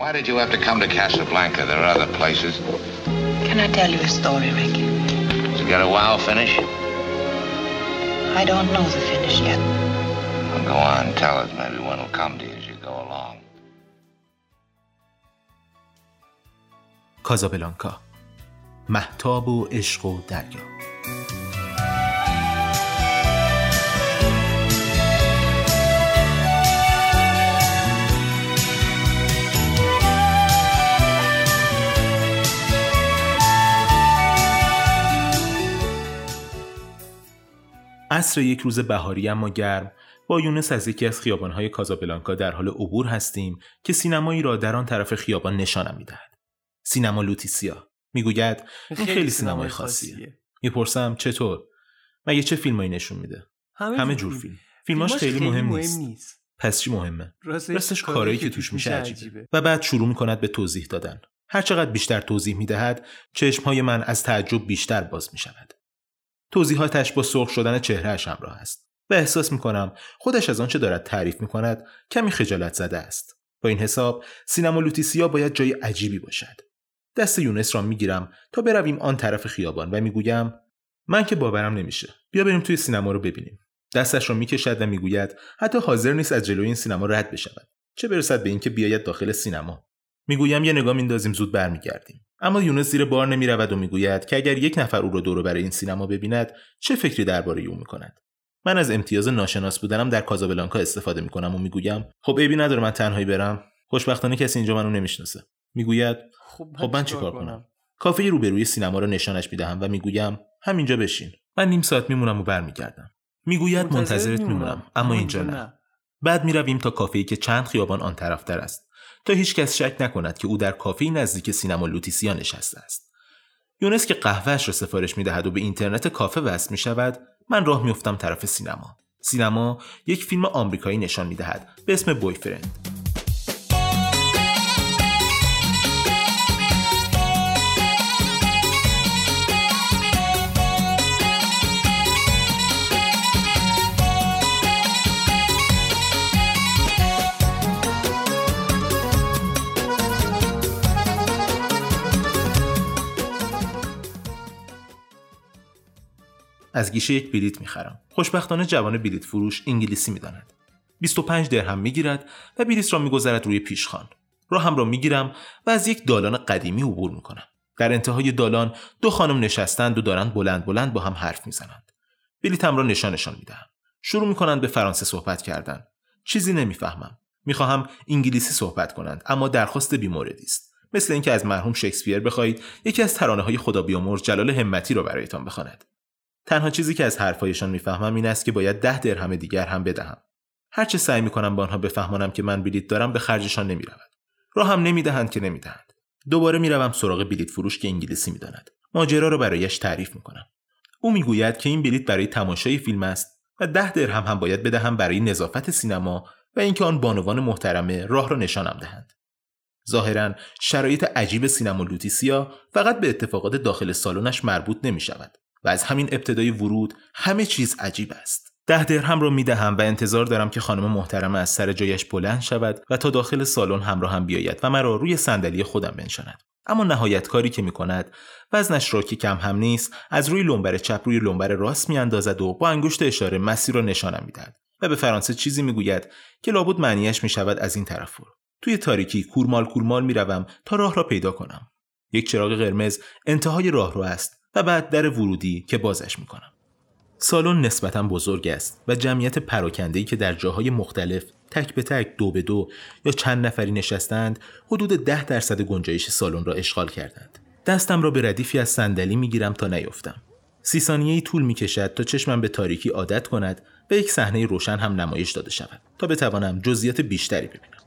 Why did you have to come to Casablanca? There are other places. Can I tell you a story, Rick? Does it got a wow finish? I don't know the finish yet. Well, go on, tell us. Maybe one will come to you as you go along. کازابلانکا محتاب و عشق و دریا عصر یک روز بهاری اما گرم. با یونس از یکی از خیابانهای کازابلانکا در حال عبور هستیم که سینمایی را در آن طرف خیابان نشانم می‌دهد. سینما لوتیسیا. می‌گوید این خیلی سینمای خاصیه. می‌پرسم چطور؟ مگه چه فیلمایی نشون میده؟ همه, همه جور فیلم. فیلماش خیلی, مهم, نیست. پس چی مهمه؟ راستش کارایی که توش میشه عجیبه. و بعد شروع می‌کند به توضیح دادن. هرچقدر بیشتر توضیح می‌دهد چشمهای من از تعجب بیشتر باز می‌شود. توضیحاتش با سرخ شدن چهرهش همراه است و احساس می‌کنم خودش از آنچه دارد تعریف می‌کند کمی خجالت زده است. با این حساب سینما لوتیسیا باید جای عجیبی باشد. دست یونس را می‌گیرم تا برویم آن طرف خیابان و می‌گویم من که باورم نمیشه. بیا بریم توی سینما رو ببینیم. دستش را می‌کشد و می‌گوید حتی حاضر نیست از جلوی این سینما رد بشود. چه برسد به اینکه بیاید داخل سینما. می‌گویم یه نگاه میندازیم زود برمیگردیم. اما یونس زیر بار نمی‌رود و می‌گوید که اگر یک نفر او را دور برای این سینما ببیند چه فکری درباره او می‌کند؟ من از امتیاز ناشناس بودنم در کازابلانکا استفاده می‌کنم و می‌گویم خب عیبی نداره من تنهایی برم. خوشبختانه کسی اینجا منو نمی‌شناسه. می‌گوید خب, خب من چیکار کنم؟ کافه روبروی سینما را نشانش می‌دهم و می‌گویم همینجا بشین. من نیم ساعت میمونم و برمیگردم. می‌گوید منتظرت میمونم اما اینجا نه. بعد می‌رویم تا کافه‌ای که چند خیابان آن طرفتر است. تا هیچ کس شک نکند که او در کافه نزدیک سینما لوتیسیا نشسته است. یونس که قهوهش را سفارش می‌دهد و به اینترنت کافه وصل می شود من راه میافتم طرف سینما. سینما یک فیلم آمریکایی نشان می‌دهد به اسم بویفرند. از گیشه یک بلیت می‌خرم. خوشبختانه جوان بلیت فروش انگلیسی می‌داند. 25 درهم می‌گیرد و بلیت را میگذرد روی پیشخان. راهم را می‌گیرم و از یک دالان قدیمی عبور می‌کنم. در انتهای دالان دو خانم نشستند و دارند بلند بلند با هم حرف می‌زنند. بلیتم را نشانشان می‌دهم. شروع می‌کنند به فرانسه صحبت کردن. چیزی نمی‌فهمم. می‌خواهم انگلیسی صحبت کنند اما درخواست بیموردی است. مثل اینکه از مرحوم شکسپیر بخواهید یکی از ترانه های خدا بیامرز جلال همتی را برایتان بخواند. تنها چیزی که از حرفهایشان می‌فهمم این است که باید ده درهم دیگر هم بدهم. هرچه سعی می‌کنم به آنها بفهمانم که من بلیت دارم به خرجشان نمی‌رود. راه هم نمی‌دهند که نمی‌دهند. دوباره می‌روم سراغ بلیت فروش که انگلیسی می‌داند. ماجرا را برایش تعریف می‌کنم. او می‌گوید که این بلیت برای تماشای فیلم است و ده درهم هم باید بدهم برای نظافت سینما و اینکه آن بانوان محترمه راه را نشانم دهند. ظاهرا شرایط عجیب سینما لوتیسیا فقط به اتفاقات داخل سالنش مربوط نمی شود و از همین ابتدای ورود همه چیز عجیب است. ده درهم رو می‌دهم و انتظار دارم که خانم محترمه از سر جایش بلند شود و تا داخل سالن همراه هم بیاید و مرا روی صندلی خودم بنشاند. اما نهایت کاری که می کند وزنش را که کم هم نیست از روی لنبر چپ روی لنبر راست میاندازد و با انگشت اشاره مسیر را نشانم می‌دهد و به فرانسه چیزی می‌گوید که لابد معنیش می شود از این طرف برو توی تاریکی کورمال کورمال می‌روم تا راه را پیدا کنم یک چراغ قرمز انتهای راه رو است و بعد در ورودی که بازش می‌کنم. سالن نسبتا بزرگ است و جمعیت پراکنده‌ای که در جاهای مختلف تک به تک دو به دو یا چند نفری نشستند حدود ده درصد گنجایش سالن را اشغال کردند. دستم را به ردیفی از صندلی می‌گیرم تا نیفتم. سی ثانیه طول می کشد تا چشمم به تاریکی عادت کند و یک صحنه روشن هم نمایش داده شود تا بتوانم جزئیات بیشتری ببینم.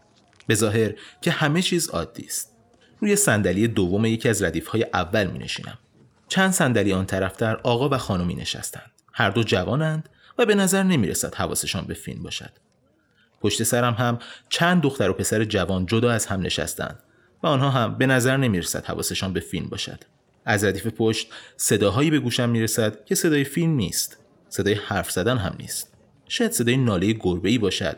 به ظاهر که همه چیز عادی است. روی صندلی دوم یکی از ردیف‌های اول می نشینم. چند صندلی آن طرفتر آقا و خانمی نشستند. هر دو جوانند و به نظر نمی رسد حواسشان به فیلم باشد. پشت سرم هم چند دختر و پسر جوان جدا از هم نشستند و آنها هم به نظر نمی رسد حواسشان به فیلم باشد. از ردیف پشت صداهایی به گوشم می رسد که صدای فیلم نیست. صدای حرف زدن هم نیست. شاید صدای ناله گربه ای باشد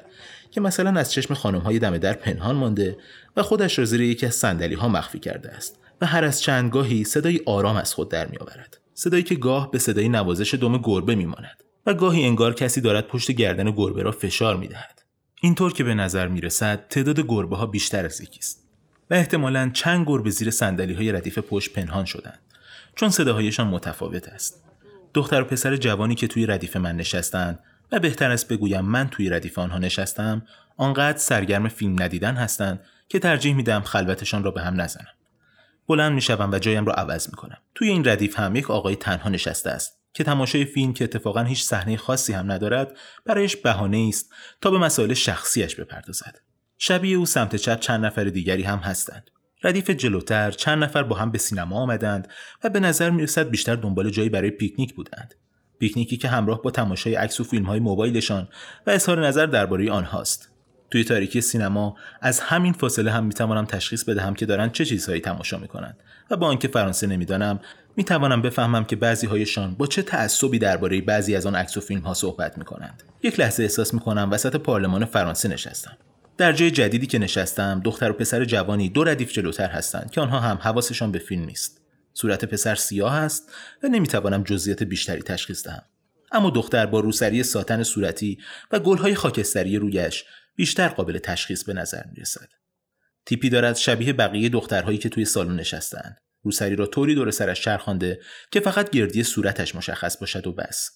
که مثلا از چشم خانم های دم در پنهان مانده و خودش را زیر یکی از صندلی ها مخفی کرده است. و هر از چند گاهی صدای آرام از خود در می آورد. صدایی که گاه به صدای نوازش دم گربه می ماند و گاهی انگار کسی دارد پشت گردن گربه را فشار می دهد. اینطور که به نظر می رسد تعداد گربه ها بیشتر از یکی است و احتمالا چند گربه زیر صندلی های ردیف پشت پنهان شدند چون صداهایشان متفاوت است. دختر و پسر جوانی که توی ردیف من نشستند و بهتر است بگویم من توی ردیف آنها نشستم آنقدر سرگرم فیلم ندیدن هستند که ترجیح میدم خلوتشان را به هم نزنم بلند می‌شوم و جایم را عوض می‌کنم. توی این ردیف هم یک آقای تنها نشسته است که تماشای فیلم که اتفاقا هیچ صحنه خاصی هم ندارد برایش بهانه است تا به مسائل شخصیش بپردازد. شبیه او سمت چپ چند نفر دیگری هم هستند. ردیف جلوتر چند نفر با هم به سینما آمدند و به نظر می‌رسد بیشتر دنبال جایی برای پیکنیک بودند. پیکنیکی که همراه با تماشای عکس و فیلم های موبایلشان و اظهار نظر درباره آنهاست. توی تاریکی سینما از همین فاصله هم می‌توانم تشخیص بدهم که دارند چه چیزهایی تماشا می‌کنند و با آنکه فرانسه نمی‌دانم می‌توانم بفهمم که بعضی هایشان با چه تعصبی درباره بعضی از آن عکس و فیلم ها صحبت می‌کنند. یک لحظه احساس می‌کنم وسط پارلمان فرانسه نشستم. در جای جدیدی که نشستم دختر و پسر جوانی دو ردیف جلوتر هستند که آنها هم حواسشان به فیلم نیست. صورت پسر سیاه است و نمی‌توانم جزئیات بیشتری تشخیص دهم. اما دختر با روسری ساتن صورتی و گلهای خاکستری رویش بیشتر قابل تشخیص به نظر می رسد. تیپی دارد شبیه بقیه دخترهایی که توی سالن نشستند. روسری را طوری دور سرش چرخانده که فقط گردی صورتش مشخص باشد و بس.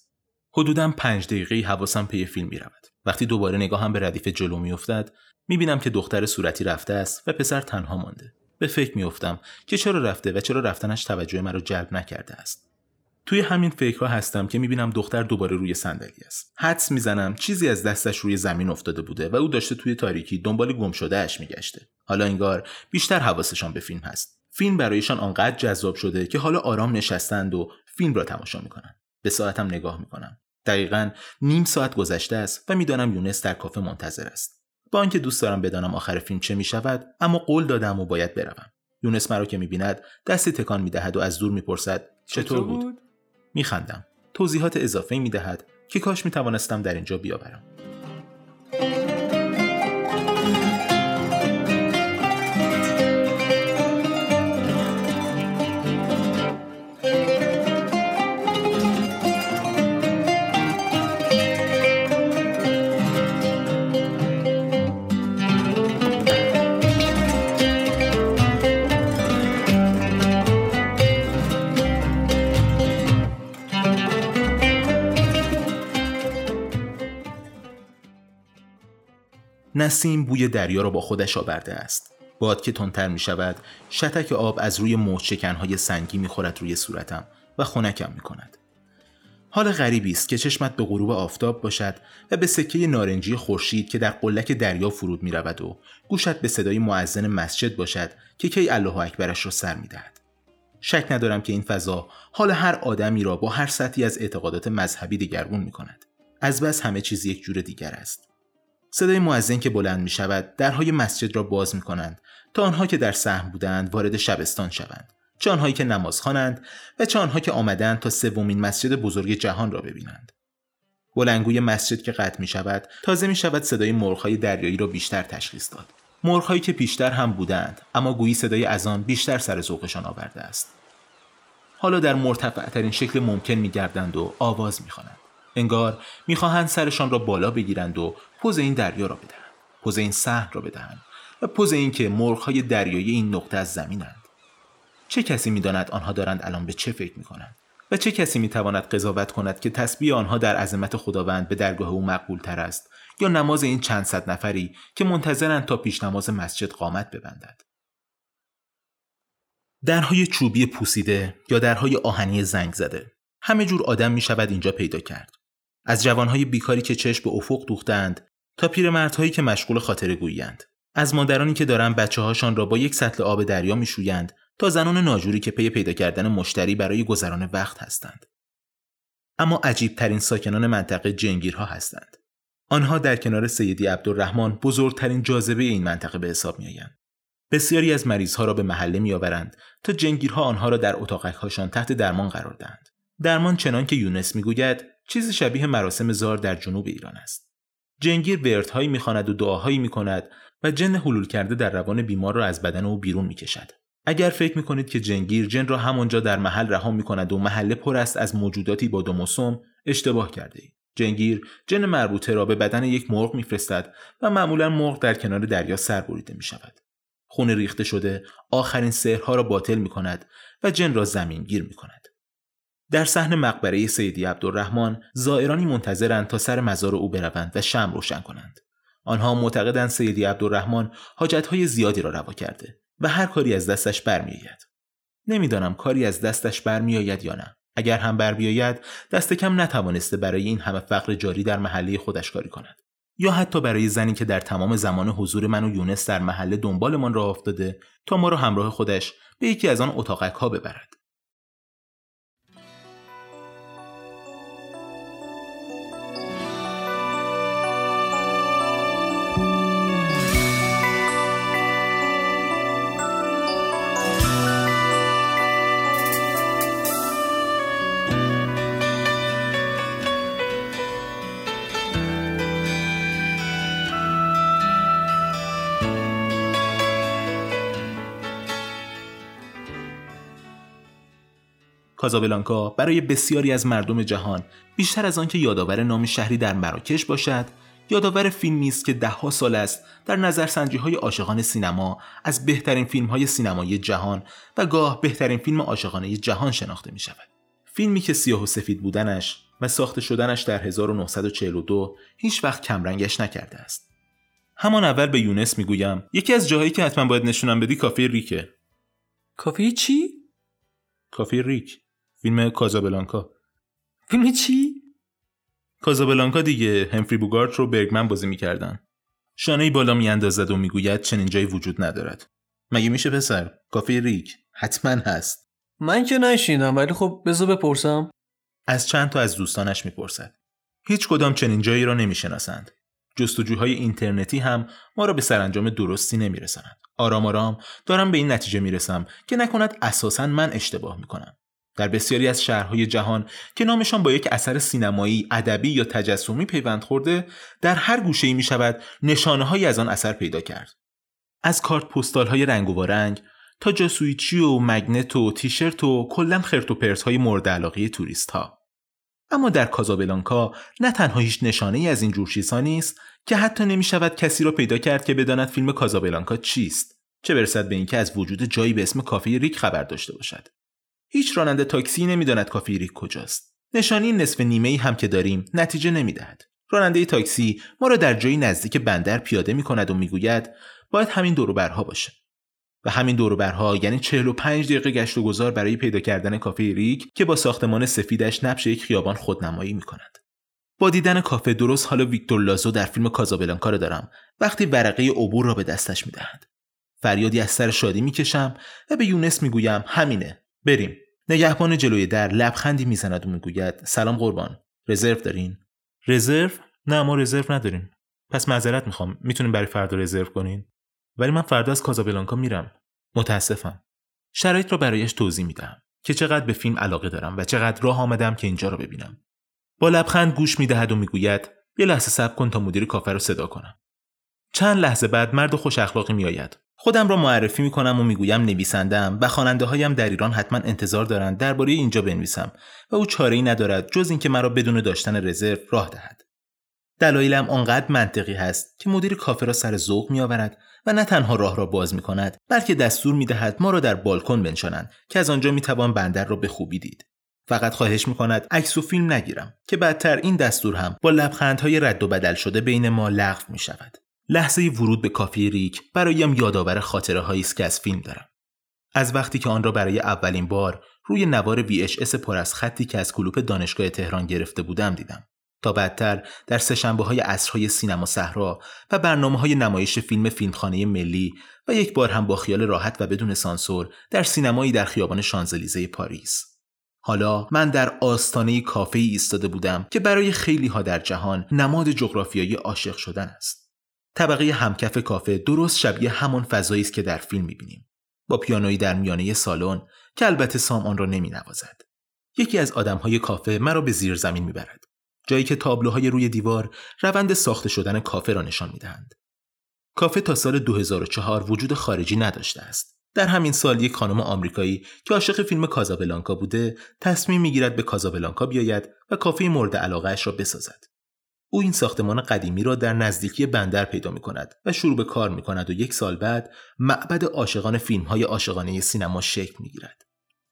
حدوداً پنج دقیقه حواسم پی فیلم می رود. وقتی دوباره نگاهم به ردیف جلو می افتد می بینم که دختر صورتی رفته است و پسر تنها مانده. به فکر می افتم که چرا رفته و چرا رفتنش توجه مرا جلب نکرده است. توی همین فکرها هستم که می‌بینم دختر دوباره روی صندلی است. حدس می‌زنم چیزی از دستش روی زمین افتاده بوده و او داشته توی تاریکی دنبال گم شده اش میگشته. حالا انگار بیشتر حواسشان به فیلم هست. فیلم برایشان آنقدر جذاب شده که حالا آرام نشستند و فیلم را تماشا می‌کنند. به ساعتم نگاه می‌کنم. دقیقا نیم ساعت گذشته است و می‌دانم یونس در کافه منتظر است. با آنکه دوست دارم بدانم آخر فیلم چه می‌شود اما قول دادم و باید بروم. یونس مرا که می‌بیند دستی تکان می‌دهد و از دور می‌پرسد چطور بود؟ میخندم. توضیحات اضافه می‌دهد که کاش می‌توانستم در اینجا بیاورم. نسیم بوی دریا را با خودش آورده است. باد که تندتر می شود شتک آب از روی موج های سنگی می خورد روی صورتم و خونکم می کند. حال غریبی است که چشمت به غروب آفتاب باشد و به سکه نارنجی خورشید که در قلک دریا فرود می رود و گوشت به صدای معزن مسجد باشد که کی الله اکبرش را سر می دهد. شک ندارم که این فضا حال هر آدمی را با هر سطحی از اعتقادات مذهبی دیگرگون می کند. از بس همه چیز یک جور دیگر است. صدای معزن که بلند می شود درهای مسجد را باز می کنند تا آنها که در سهم بودند وارد شبستان شوند. چه آنهایی که نماز خوانند و چه آنها که آمدند تا سومین مسجد بزرگ جهان را ببینند. بلنگوی مسجد که قطع می شود تازه می شود صدای مرغهای دریایی را بیشتر تشخیص داد. مرغهایی که پیشتر هم بودند اما گویی صدای از آن بیشتر سر ذوقشان آورده است. حالا در مرتفع ترین شکل ممکن می گردند و آواز می خوانند. انگار می‌خواهند سرشان را بالا بگیرند و پوز این دریا را بدهند. پوز این صحن را بدهند و پوز این که مرغهای دریایی این نقطه از زمینند. چه کسی می‌داند آنها دارند الان به چه فکر می‌کنند؟ و چه کسی می‌تواند قضاوت کند که تسبیح آنها در عظمت خداوند به درگاه او مقبول تر است یا نماز این چند صد نفری که منتظرند تا پیش نماز مسجد قامت ببندد؟ درهای چوبی پوسیده یا درهای آهنی زنگ زده همه جور آدم می شود اینجا پیدا کرد. از جوانهای بیکاری که چشم به افق دوختند تا پیرمردهایی که مشغول خاطر گویند. از مادرانی که دارند بچه هاشان را با یک سطل آب دریا میشویند تا زنان ناجوری که پی پیدا کردن مشتری برای گذران وقت هستند. اما عجیب ترین ساکنان منطقه جنگیرها هستند. آنها در کنار سیدی عبدالرحمن بزرگترین جاذبه این منطقه به حساب میآیند. بسیاری از مریضها را به محله میآورند تا جنگیرها آنها را در اتاقکهاشان تحت درمان قرار دهند. درمان چنان که یونس می‌گوید چیزی شبیه مراسم زار در جنوب ایران است. جنگیر وردهایی می‌خواند و دعاهایی می‌کند و جن حلول کرده در روان بیمار را از بدن او بیرون می‌کشد اگر فکر می‌کنید که جنگیر جن را همانجا در محل رها می‌کند و محله پر است از موجوداتی با دوموسوم اشتباه کرده اید. جنگیر جن مربوطه را به بدن یک مرغ میفرستد و معمولا مرغ در کنار دریا سر بریده می شود. خون ریخته شده آخرین سحرها را باطل می کند و جن را زمین گیر می کند. در صحن مقبره سیدی عبدالرحمن زائرانی منتظرند تا سر مزار او بروند و شم روشن کنند. آنها معتقدند سیدی عبدالرحمن حاجتهای زیادی را روا کرده و هر کاری از دستش برمیآید. نمی‌دانم کاری از دستش برمیآید یا نه. اگر هم بر بیاید دست کم نتوانسته برای این همه فقر جاری در محله خودش کاری کند یا حتی برای زنی که در تمام زمان حضور من و یونس در محله دنبالمان را افتاده تا ما را همراه خودش به یکی از آن اتاقک ها ببرد کازابلانکا برای بسیاری از مردم جهان بیشتر از آنکه یادآور نام شهری در مراکش باشد یادآور فیلمی است که دهها سال است در نظرسنجی های عاشقان سینما از بهترین فیلم های سینمایی جهان و گاه بهترین فیلم عاشقانه جهان شناخته می شود. فیلمی که سیاه و سفید بودنش و ساخته شدنش در 1942 هیچ وقت کمرنگش نکرده است. همان اول به یونس می‌گویم یکی از جاهایی که حتما باید نشونم بدی کافی ریکه. کافی چی؟ کافی ریک. فیلم کازابلانکا. فیلم چی؟ کازابلانکا دیگه همفری بوگارت رو برگمن بازی می‌کردن. شانه بالا میاندازد و می‌گوید چنین جایی وجود ندارد. مگه میشه پسر؟ کافی ریک. حتما هست. من که نشیدم ولی خب بذار بپرسم. از چند تا از دوستانش می‌پرسد. هیچ کدام چنین جایی را نمی‌شناسند. جستجوهای اینترنتی هم ما را به سرانجام درستی نمیرسانند آرام آرام دارم به این نتیجه می‌رسم که نکند اساسا من اشتباه می‌کنم. در بسیاری از شهرهای جهان که نامشان با یک اثر سینمایی، ادبی یا تجسمی پیوند خورده، در هر گوشه‌ای می شود نشانه از آن اثر پیدا کرد. از کارت پستال های رنگ و رنگ تا جاسویچی و مگنت و تیشرت و کلا خرت و پرت های مورد علاقه توریست ها. اما در کازابلانکا نه تنها هیچ نشانه ای از این جور چیزها نیست که حتی نمی شود کسی را پیدا کرد که بداند فیلم کازابلانکا چیست چه برسد به اینکه از وجود جایی به اسم کافه ریک خبر داشته باشد هیچ راننده تاکسی نمی‌داند کافی ریک کجاست. نشانی نصف نیمه ای هم که داریم نتیجه نمی‌دهد. راننده تاکسی ما را در جایی نزدیک بندر پیاده می کند و می‌گوید باید همین دوروبرها باشه. و همین دوروبرها یعنی 45 دقیقه گشت و گذار برای پیدا کردن کافه ریک که با ساختمان سفیدش نبش یک خیابان خودنمایی می کند. با دیدن کافه درست حالا ویکتور لازو در فیلم کازابلانکا را دارم. وقتی ورقه عبور را به دستش می‌دهد. فریادی از سر شادی می‌کشم و به یونس می‌گویم همینه. بریم. نگهبان جلوی در لبخندی می‌زند و می‌گوید سلام قربان رزرو دارین؟ رزرو؟ نه ما رزرو نداریم. پس معذرت می‌خوام. می‌تونیم برای فردا رزرو کنین؟ ولی من فردا از کازابلانکا میرم. متاسفم. شرایط رو برایش توضیح میدم که چقدر به فیلم علاقه دارم و چقدر راه آمدم که اینجا رو ببینم. با لبخند گوش می‌دهد و می‌گوید یه لحظه صبر کن تا مدیر کافه رو صدا کنم. چند لحظه بعد مرد خوش اخلاقی میآید. خودم را معرفی می کنم و می‌گویم نویسندم و خواننده هایم در ایران حتما انتظار دارند درباره اینجا بنویسم و او چاره ای ندارد جز اینکه مرا بدون داشتن رزرو راه دهد. دلایلم آنقدر منطقی هست که مدیر کافه را سر ذوق می آورد و نه تنها راه را باز می کند بلکه دستور می دهد ما را در بالکن بنشانند که از آنجا می توان بندر را به خوبی دید. فقط خواهش می کند عکس و فیلم نگیرم که بعدتر این دستور هم با لبخندهای رد و بدل شده بین ما لغو می شود. لحظه ورود به کافی ریک برایم یادآور خاطره هایی است که از فیلم دارم. از وقتی که آن را برای اولین بار روی نوار VHS پر از خطی که از کلوپ دانشگاه تهران گرفته بودم دیدم. تا بعدتر در سهشنبه های عصرهای سینما صحرا و برنامه های نمایش فیلم فیلمخانه ملی و یک بار هم با خیال راحت و بدون سانسور در سینمایی در خیابان شانزلیزه پاریس. حالا من در آستانه کافه ایستاده بودم که برای خیلی ها در جهان نماد جغرافیایی عاشق شدن است. طبقه همکف کافه درست شبیه همان فضایی است که در فیلم می‌بینیم با پیانویی در میانه سالن که البته سام آن را نمی نوازد. یکی از آدمهای کافه مرا به زیر زمین می‌برد جایی که تابلوهای روی دیوار روند ساخته شدن کافه را نشان می‌دهند. کافه تا سال 2004 وجود خارجی نداشته است. در همین سال یک خانم آمریکایی که عاشق فیلم کازابلانکا بوده تصمیم می‌گیرد به کازابلانکا بیاید و کافه مورد علاقهش را بسازد. او این ساختمان قدیمی را در نزدیکی بندر پیدا می کند و شروع به کار می کند و یک سال بعد معبد عاشقان فیلم های عاشقانه سینما شکل می گیرد.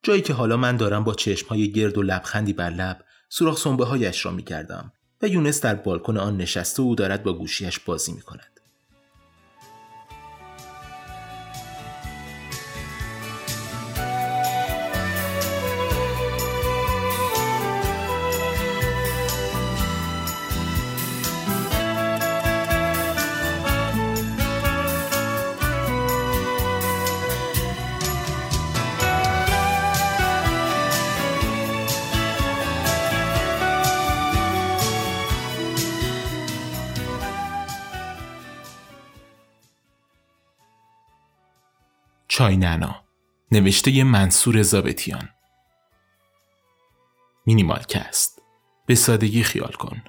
جایی که حالا من دارم با چشم های گرد و لبخندی بر لب سوراخ سنبه هایش را می کردم و یونس در بالکن آن نشسته و دارد با گوشیش بازی می کند. چای ننا نوشته منصور زابتیان مینیمال کست. به سادگی خیال کن.